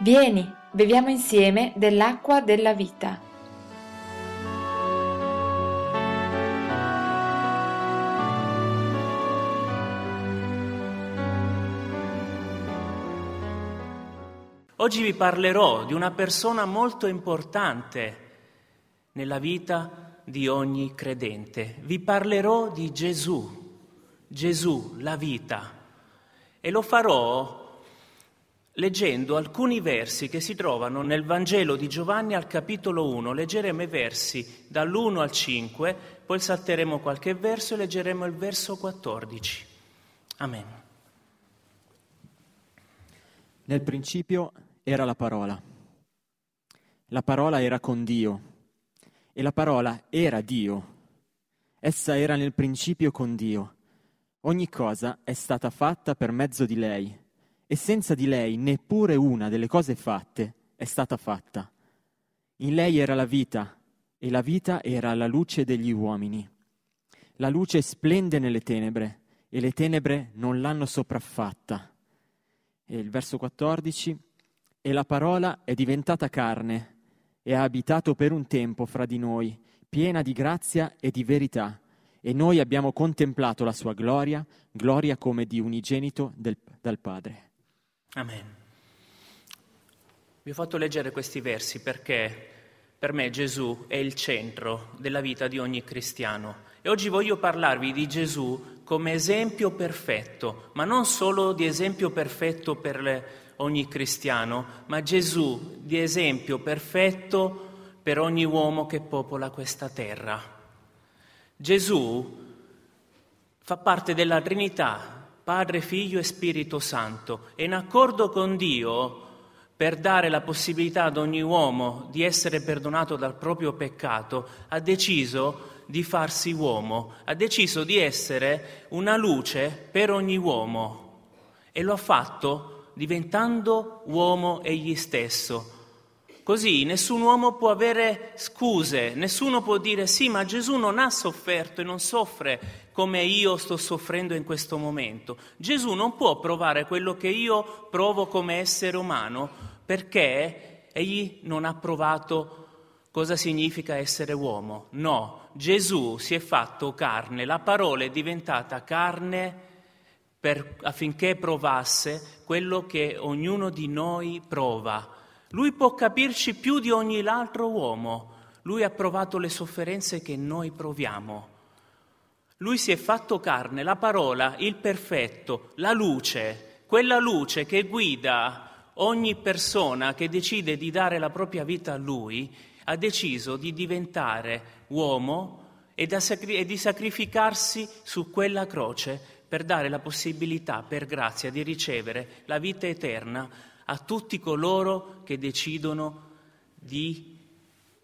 Vieni, beviamo insieme dell'acqua della vita. Oggi vi parlerò di una persona molto importante nella vita di ogni credente. Vi parlerò di Gesù, Gesù, la vita. E lo farò leggendo alcuni versi che si trovano nel Vangelo di Giovanni al capitolo 1. Leggeremo i versi dall'1 al 5, poi salteremo qualche verso e leggeremo il verso 14. Amen. Nel principio era la parola. La parola era con Dio e la parola era Dio. Essa era nel principio con Dio. Ogni cosa è stata fatta per mezzo di lei e senza di lei neppure una delle cose fatte è stata fatta. In lei era la vita, e la vita era la luce degli uomini. La luce splende nelle tenebre, e le tenebre non l'hanno sopraffatta. E il verso 14, e la parola è diventata carne, e ha abitato per un tempo fra di noi, piena di grazia e di verità, e noi abbiamo contemplato la sua gloria, gloria come di unigenito del, dal Padre. Amen. Vi ho fatto leggere questi versi perché per me Gesù è il centro della vita di ogni cristiano e oggi voglio parlarvi di Gesù come esempio perfetto, ma non solo di esempio perfetto per ogni cristiano, ma Gesù di esempio perfetto per ogni uomo che popola questa terra. Gesù fa parte della Trinità, Padre, Figlio e Spirito Santo, e in accordo con Dio per dare la possibilità ad ogni uomo di essere perdonato dal proprio peccato, ha deciso di farsi uomo, ha deciso di essere una luce per ogni uomo e lo ha fatto diventando uomo egli stesso. Così nessun uomo può avere scuse, nessuno può dire sì, ma Gesù non ha sofferto e non soffre come io sto soffrendo in questo momento. Gesù non può provare quello che io provo come essere umano perché egli non ha provato cosa significa essere uomo. No, Gesù si è fatto carne, la parola è diventata carne per, affinché provasse quello che ognuno di noi prova. Lui può capirci più di ogni altro uomo. Lui ha provato le sofferenze che noi proviamo. Lui si è fatto carne, la parola, il perfetto, la luce, quella luce che guida ogni persona che decide di dare la propria vita a Lui, ha deciso di diventare uomo e, di sacrificarsi su quella croce per dare la possibilità, per grazia, di ricevere la vita eterna a tutti coloro che decidono di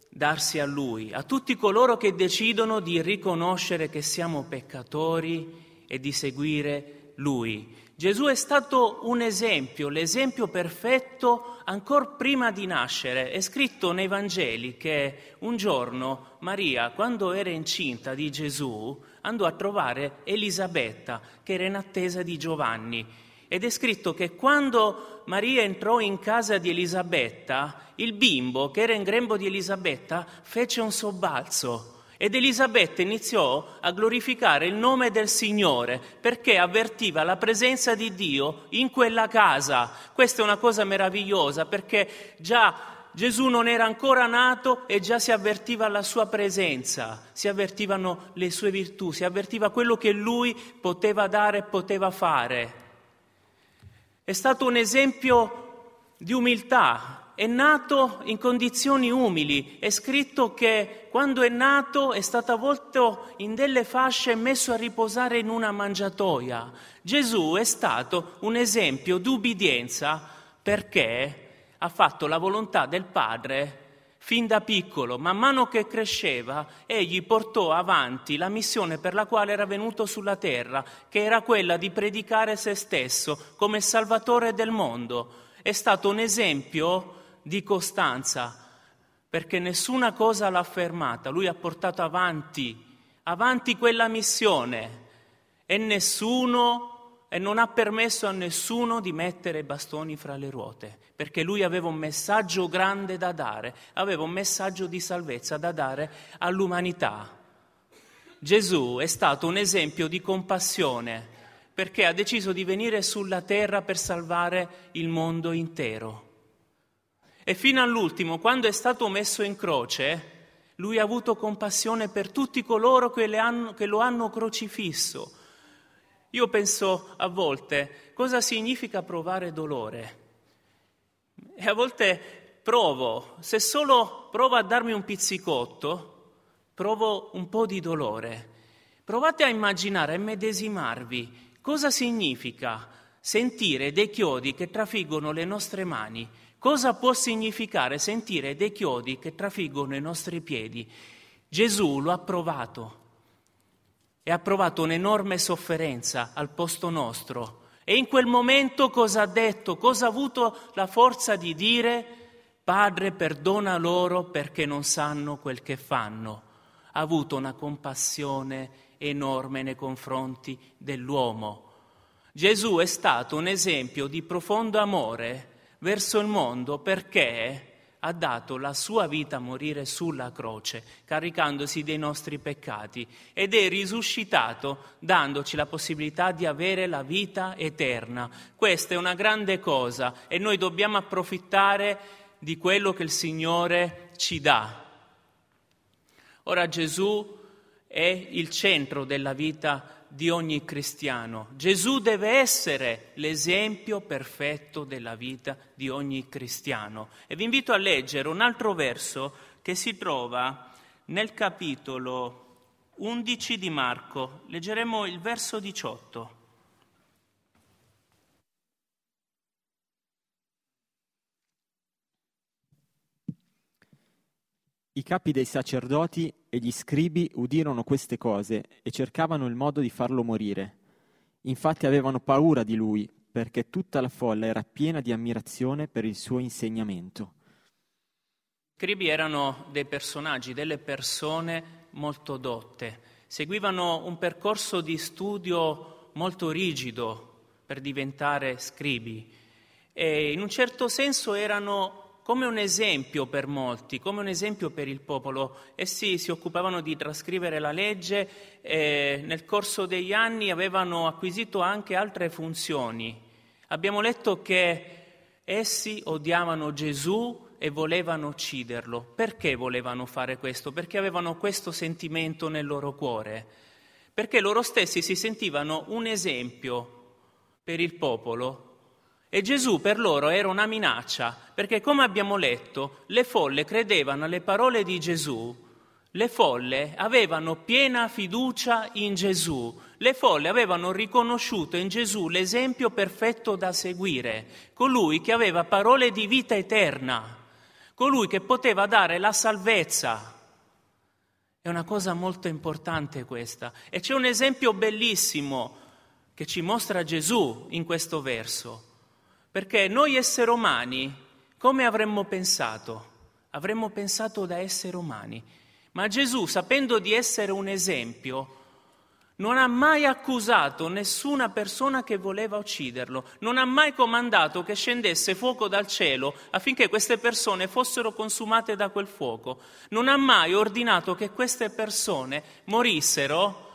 darsi a Lui, a tutti coloro che decidono di riconoscere che siamo peccatori e di seguire Lui. Gesù è stato un esempio, l'esempio perfetto ancora prima di nascere. È scritto nei Vangeli che un giorno Maria, quando era incinta di Gesù, andò a trovare Elisabetta, che era in attesa di Giovanni. Ed è scritto che quando Maria entrò in casa di Elisabetta, il bimbo che era in grembo di Elisabetta fece un sobbalzo ed Elisabetta iniziò a glorificare il nome del Signore perché avvertiva la presenza di Dio in quella casa. Questa è una cosa meravigliosa perché già Gesù non era ancora nato e già si avvertiva la sua presenza, si avvertivano le sue virtù, si avvertiva quello che lui poteva dare e poteva fare. È stato un esempio di umiltà, è nato in condizioni umili, è scritto che quando è nato è stato avvolto in delle fasce e messo a riposare in una mangiatoia. Gesù è stato un esempio di ubbidienza perché ha fatto la volontà del Padre fin da piccolo. Man mano che cresceva, egli portò avanti la missione per la quale era venuto sulla terra, che era quella di predicare se stesso come Salvatore del mondo. È stato un esempio di costanza, perché nessuna cosa l'ha fermata, lui ha portato avanti, avanti quella missione e nessuno e non ha permesso a nessuno di mettere bastoni fra le ruote, perché lui aveva un messaggio grande da dare, aveva un messaggio di salvezza da dare all'umanità. Gesù è stato un esempio di compassione perché ha deciso di venire sulla terra per salvare il mondo intero. E fino all'ultimo, quando è stato messo in croce, lui ha avuto compassione per tutti coloro che, hanno, che lo hanno crocifisso io penso a volte cosa significa provare dolore. E a volte provo, se solo provo a darmi un pizzicotto, provo un po' di dolore. Provate a immaginare, a medesimarvi cosa significa sentire dei chiodi che trafiggono le nostre mani, cosa può significare sentire dei chiodi che trafiggono i nostri piedi. Gesù lo ha provato e ha provato un'enorme sofferenza al posto nostro. E in quel momento cosa ha detto? Cosa ha avuto la forza di dire? Padre, perdona loro perché non sanno quel che fanno. Ha avuto una compassione enorme nei confronti dell'uomo. Gesù è stato un esempio di profondo amore verso il mondo perché ha dato la sua vita a morire sulla croce, caricandosi dei nostri peccati ed è risuscitato dandoci la possibilità di avere la vita eterna. Questa è una grande cosa e noi dobbiamo approfittare di quello che il Signore ci dà. Ora Gesù è il centro della vita di ogni cristiano. Gesù deve essere l'esempio perfetto della vita di ogni cristiano. E vi invito a leggere un altro verso che si trova nel capitolo 11 di Marco. Leggeremo il verso 18. I capi dei sacerdoti e gli scribi udirono queste cose e cercavano il modo di farlo morire. Infatti avevano paura di lui, perché tutta la folla era piena di ammirazione per il suo insegnamento. I scribi erano dei personaggi, delle persone molto dotte, seguivano un percorso di studio molto rigido per diventare scribi e in un certo senso erano come un esempio per molti, come un esempio per il popolo. Essi si occupavano di trascrivere la legge e nel corso degli anni avevano acquisito anche altre funzioni. Abbiamo letto che essi odiavano Gesù e volevano ucciderlo. Perché volevano fare questo? Perché avevano questo sentimento nel loro cuore. Perché loro stessi si sentivano un esempio per il popolo e Gesù per loro era una minaccia, perché come abbiamo letto, le folle credevano alle parole di Gesù, le folle avevano piena fiducia in Gesù, le folle avevano riconosciuto in Gesù l'esempio perfetto da seguire, colui che aveva parole di vita eterna, colui che poteva dare la salvezza. È una cosa molto importante questa. E c'è un esempio bellissimo che ci mostra Gesù in questo verso. Perché noi esseri umani, come avremmo pensato? Avremmo pensato da esseri umani. Ma Gesù, sapendo di essere un esempio, non ha mai accusato nessuna persona che voleva ucciderlo, non ha mai comandato che scendesse fuoco dal cielo affinché queste persone fossero consumate da quel fuoco, non ha mai ordinato che queste persone morissero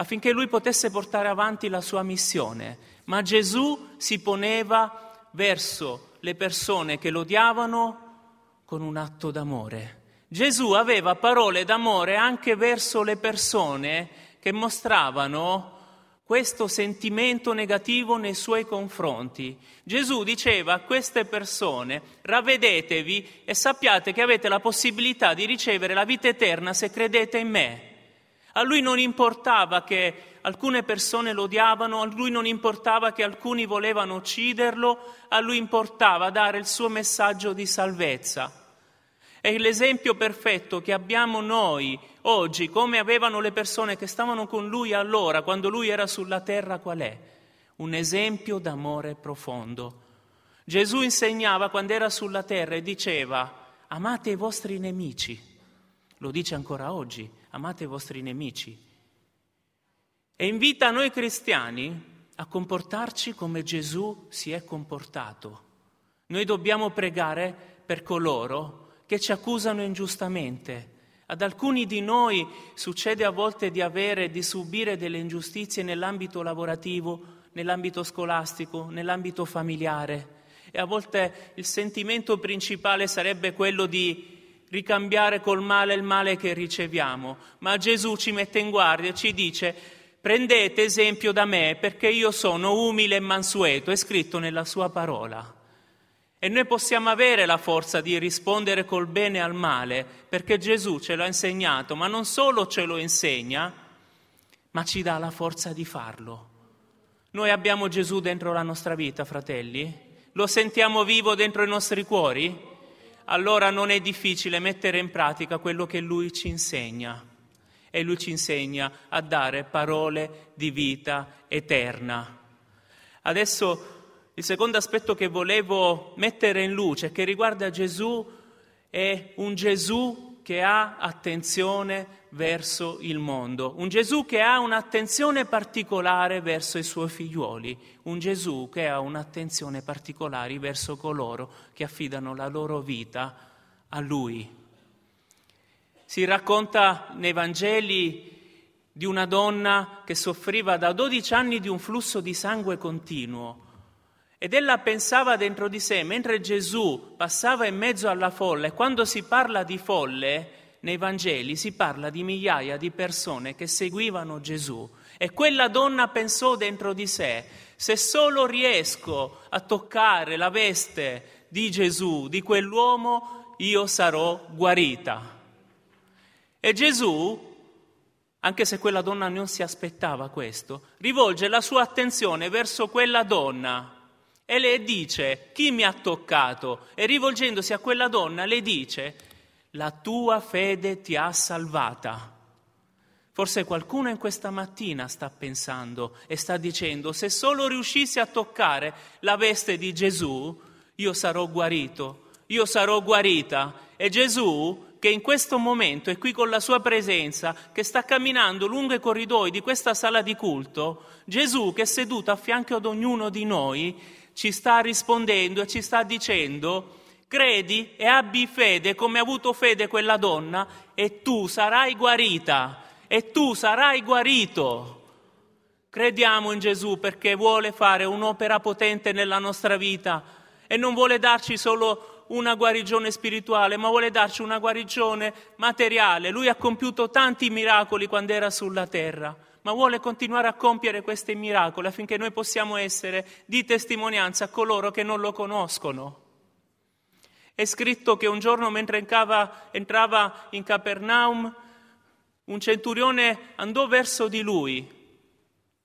affinché lui potesse portare avanti la sua missione ma Gesù si poneva verso le persone che lo odiavano con un atto d'amore. Gesù aveva parole d'amore anche verso le persone che mostravano questo sentimento negativo nei suoi confronti. Gesù diceva a queste persone, ravvedetevi e sappiate che avete la possibilità di ricevere la vita eterna se credete in me. A lui non importava che alcune persone lo odiavano, a lui non importava che alcuni volevano ucciderlo, a lui importava dare il suo messaggio di salvezza. È l'esempio perfetto che abbiamo noi oggi, come avevano le persone che stavano con lui allora, quando lui era sulla terra, qual è? Un esempio d'amore profondo. Gesù insegnava quando era sulla terra e diceva, amate i vostri nemici. Lo dice ancora oggi, amate i vostri nemici e invita noi cristiani a comportarci come Gesù si è comportato. Noi dobbiamo pregare per coloro che ci accusano ingiustamente. Ad alcuni di noi succede a volte di avere, di subire delle ingiustizie nell'ambito lavorativo, nell'ambito scolastico, nell'ambito familiare. E a volte il sentimento principale sarebbe quello di ricambiare col male il male che riceviamo. Ma Gesù ci mette in guardia e ci dice prendete esempio da me perché io sono umile e mansueto, è scritto nella sua parola. E noi possiamo avere la forza di rispondere col bene al male perché Gesù ce l'ha insegnato, ma non solo ce lo insegna, ma ci dà la forza di farlo. Noi abbiamo Gesù dentro la nostra vita, fratelli? Lo sentiamo vivo dentro i nostri cuori? Allora non è difficile mettere in pratica quello che Lui ci insegna. E Lui ci insegna a dare parole di vita eterna. Adesso il secondo aspetto che volevo mettere in luce, che riguarda Gesù, è un Gesù che ha attenzione verso il mondo, un Gesù che ha un'attenzione particolare verso i suoi figliuoli, un Gesù che ha un'attenzione particolare verso coloro che affidano la loro vita a Lui. Si racconta nei Vangeli di una donna che soffriva da 12 anni di un flusso di sangue continuo ed ella pensava dentro di sé, mentre Gesù passava in mezzo alla folla, e quando si parla di folle nei Vangeli si parla di migliaia di persone che seguivano Gesù. E quella donna pensò dentro di sé, se solo riesco a toccare la veste di Gesù, di quell'uomo, io sarò guarita. E Gesù, anche se quella donna non si aspettava questo, rivolge la sua attenzione verso quella donna e le dice chi mi ha toccato e rivolgendosi a quella donna le dice la tua fede ti ha salvata. Forse qualcuno in questa mattina sta pensando e sta dicendo se solo riuscissi a toccare la veste di Gesù io sarò guarito, io sarò guarita e Gesù che in questo momento è qui con la sua presenza, che sta camminando lungo i corridoi di questa sala di culto, Gesù che è seduto a fianco ad ognuno di noi, ci sta rispondendo e ci sta dicendo credi e abbi fede come ha avuto fede quella donna e tu sarai guarita e tu sarai guarito. Crediamo in Gesù perché vuole fare un'opera potente nella nostra vita e non vuole darci solo una guarigione spirituale, ma vuole darci una guarigione materiale. Lui ha compiuto tanti miracoli quando era sulla terra ma vuole continuare a compiere questi miracoli affinché noi possiamo essere di testimonianza a coloro che non lo conoscono. È scritto che un giorno mentre entrava in Capernaum, un centurione andò verso di lui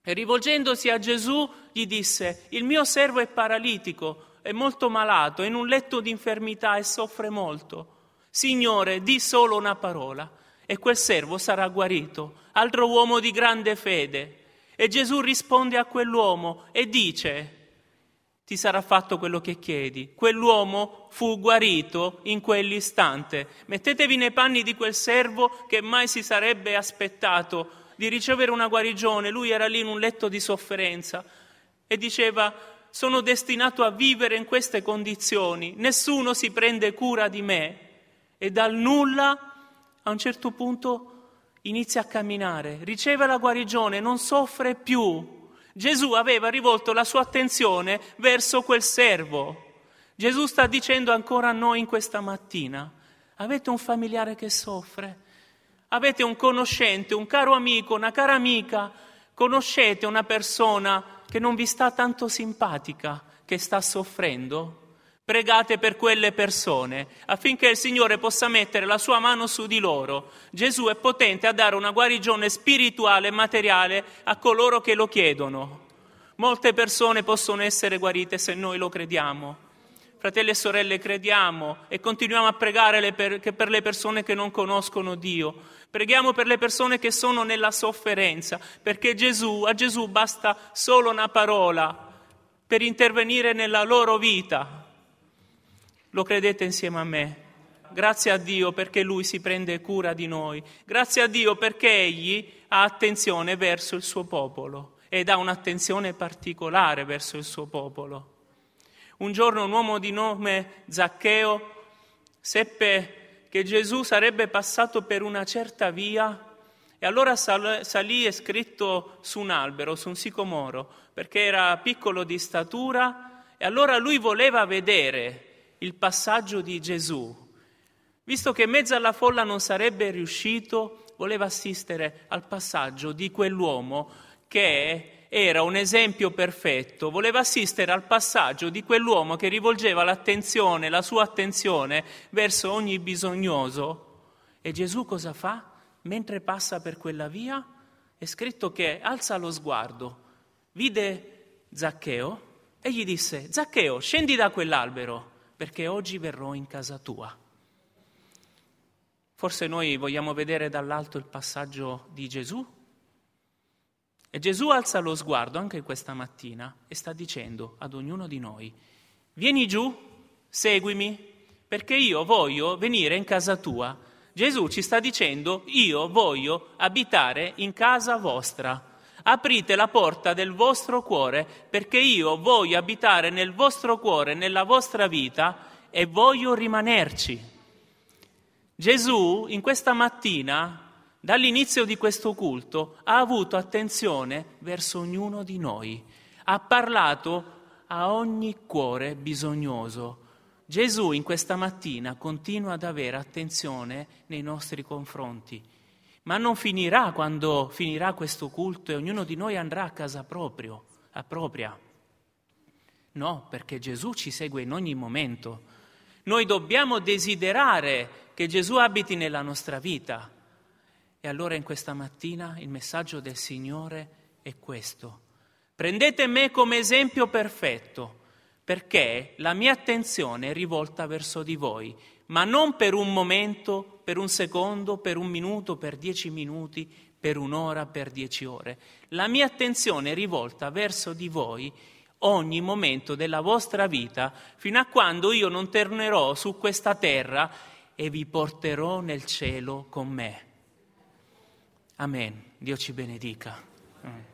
e rivolgendosi a Gesù gli disse, il mio servo è paralitico, è molto malato, è in un letto di infermità e soffre molto. Signore, di solo una parola e quel servo sarà guarito. Altro uomo di grande fede. E Gesù risponde a quell'uomo e dice, ti sarà fatto quello che chiedi. Quell'uomo fu guarito in quell'istante. Mettetevi nei panni di quel servo che mai si sarebbe aspettato di ricevere una guarigione. Lui era lì in un letto di sofferenza e diceva, sono destinato a vivere in queste condizioni, nessuno si prende cura di me. E dal nulla a un certo punto inizia a camminare, riceve la guarigione, non soffre più. Gesù aveva rivolto la sua attenzione verso quel servo. Gesù sta dicendo ancora a noi in questa mattina, avete un familiare che soffre, avete un conoscente, un caro amico, una cara amica, conoscete una persona che non vi sta tanto simpatica, che sta soffrendo? Pregate per quelle persone affinché il Signore possa mettere la sua mano su di loro. Gesù è potente a dare una guarigione spirituale e materiale a coloro che lo chiedono. Molte persone possono essere guarite se noi lo crediamo. Fratelli e sorelle, crediamo e continuiamo a pregare per le persone che non conoscono Dio. Preghiamo per le persone che sono nella sofferenza, perché Gesù, a Gesù basta solo una parola per intervenire nella loro vita. Lo credete insieme a me? Grazie a Dio perché Lui si prende cura di noi. Grazie a Dio perché Egli ha attenzione verso il suo popolo. ed ha un'attenzione particolare verso il suo popolo. Un giorno un uomo di nome Zaccheo seppe che Gesù sarebbe passato per una certa via e allora salì e scritto su un albero, su un sicomoro, perché era piccolo di statura e allora lui voleva vedere il passaggio di Gesù. Visto che in mezzo alla folla non sarebbe riuscito, voleva assistere al passaggio di quell'uomo che era un esempio perfetto, voleva assistere al passaggio di quell'uomo che rivolgeva l'attenzione, la sua attenzione verso ogni bisognoso. E Gesù cosa fa? Mentre passa per quella via, è scritto che alza lo sguardo, vide Zaccheo e gli disse, Zaccheo, scendi da quell'albero, perché oggi verrò in casa tua. Forse noi vogliamo vedere dall'alto il passaggio di Gesù? E Gesù alza lo sguardo anche questa mattina e sta dicendo ad ognuno di noi, vieni giù, seguimi, perché io voglio venire in casa tua. Gesù ci sta dicendo, io voglio abitare in casa vostra. Aprite la porta del vostro cuore perché io voglio abitare nel vostro cuore, nella vostra vita e voglio rimanerci. Gesù in questa mattina, dall'inizio di questo culto, ha avuto attenzione verso ognuno di noi, ha parlato a ogni cuore bisognoso. Gesù in questa mattina continua ad avere attenzione nei nostri confronti, ma non finirà quando finirà questo culto e ognuno di noi andrà a casa proprio, a propria. No, perché Gesù ci segue in ogni momento. Noi dobbiamo desiderare che Gesù abiti nella nostra vita. E allora in questa mattina il messaggio del Signore è questo. Prendete me come esempio perfetto, perché la mia attenzione è rivolta verso di voi, ma non per un momento, per un secondo, per un minuto, per dieci minuti, per un'ora, per dieci ore. La mia attenzione è rivolta verso di voi ogni momento della vostra vita, fino a quando io non tornerò su questa terra e vi porterò nel cielo con me. Amen. Dio ci benedica.